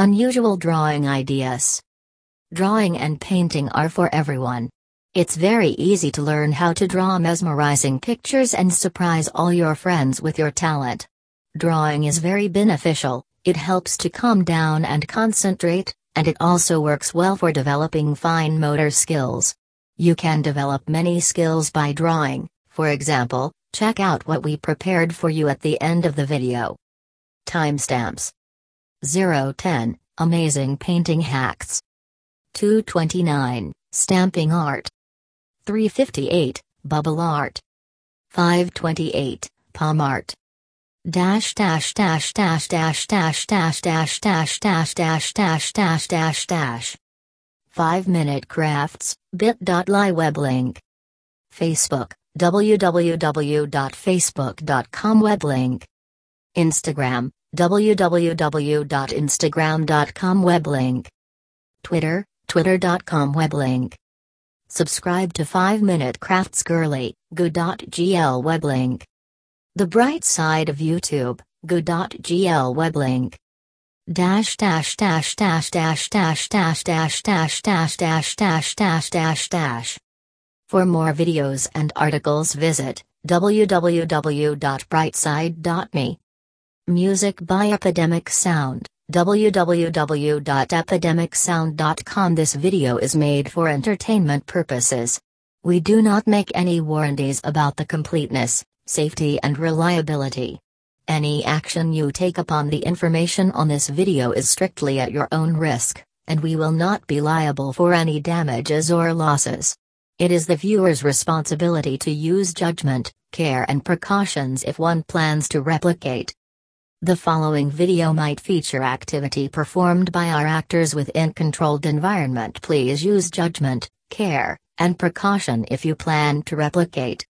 Unusual drawing ideas. Drawing and painting are for everyone. It's very easy to learn how to draw mesmerizing pictures and surprise all your friends with your talent. Drawing is very beneficial, it helps to calm down and concentrate, and it also works well for developing fine motor skills. You can develop many skills by drawing, for example, check out what we prepared for you at the end of the video. Timestamps 010 Amazing Painting Hacks 229 Stamping Art 358 Bubble Art 528 Palm Art dash dash dash dash dash dash dash dash dash dash dash dash dash dash dash 5 Minute Crafts bit.ly web link Facebook www.facebook.com web link Instagram www.instagram.com web link Twitter twitter.com web link Subscribe to 5 Minute Crafts Girly, goo.gl web link The Bright Side of YouTube, goo.gl web link dash dash dash dash dash dash dash dash dash dash dash dash dash dash dash For more videos and articles visit www.brightside.me Music by Epidemic Sound www.epidemicsound.com This video is made for entertainment purposes. We do not make any warranties about the completeness, safety and reliability. Any action you take upon the information on this video is strictly at your own risk, and we will not be liable for any damages or losses. It is the viewer's responsibility to use judgment, care and precautions if one plans to replicate. The following video might feature activity performed by our actors within controlled environment. Please use judgment, care, and precaution if you plan to replicate.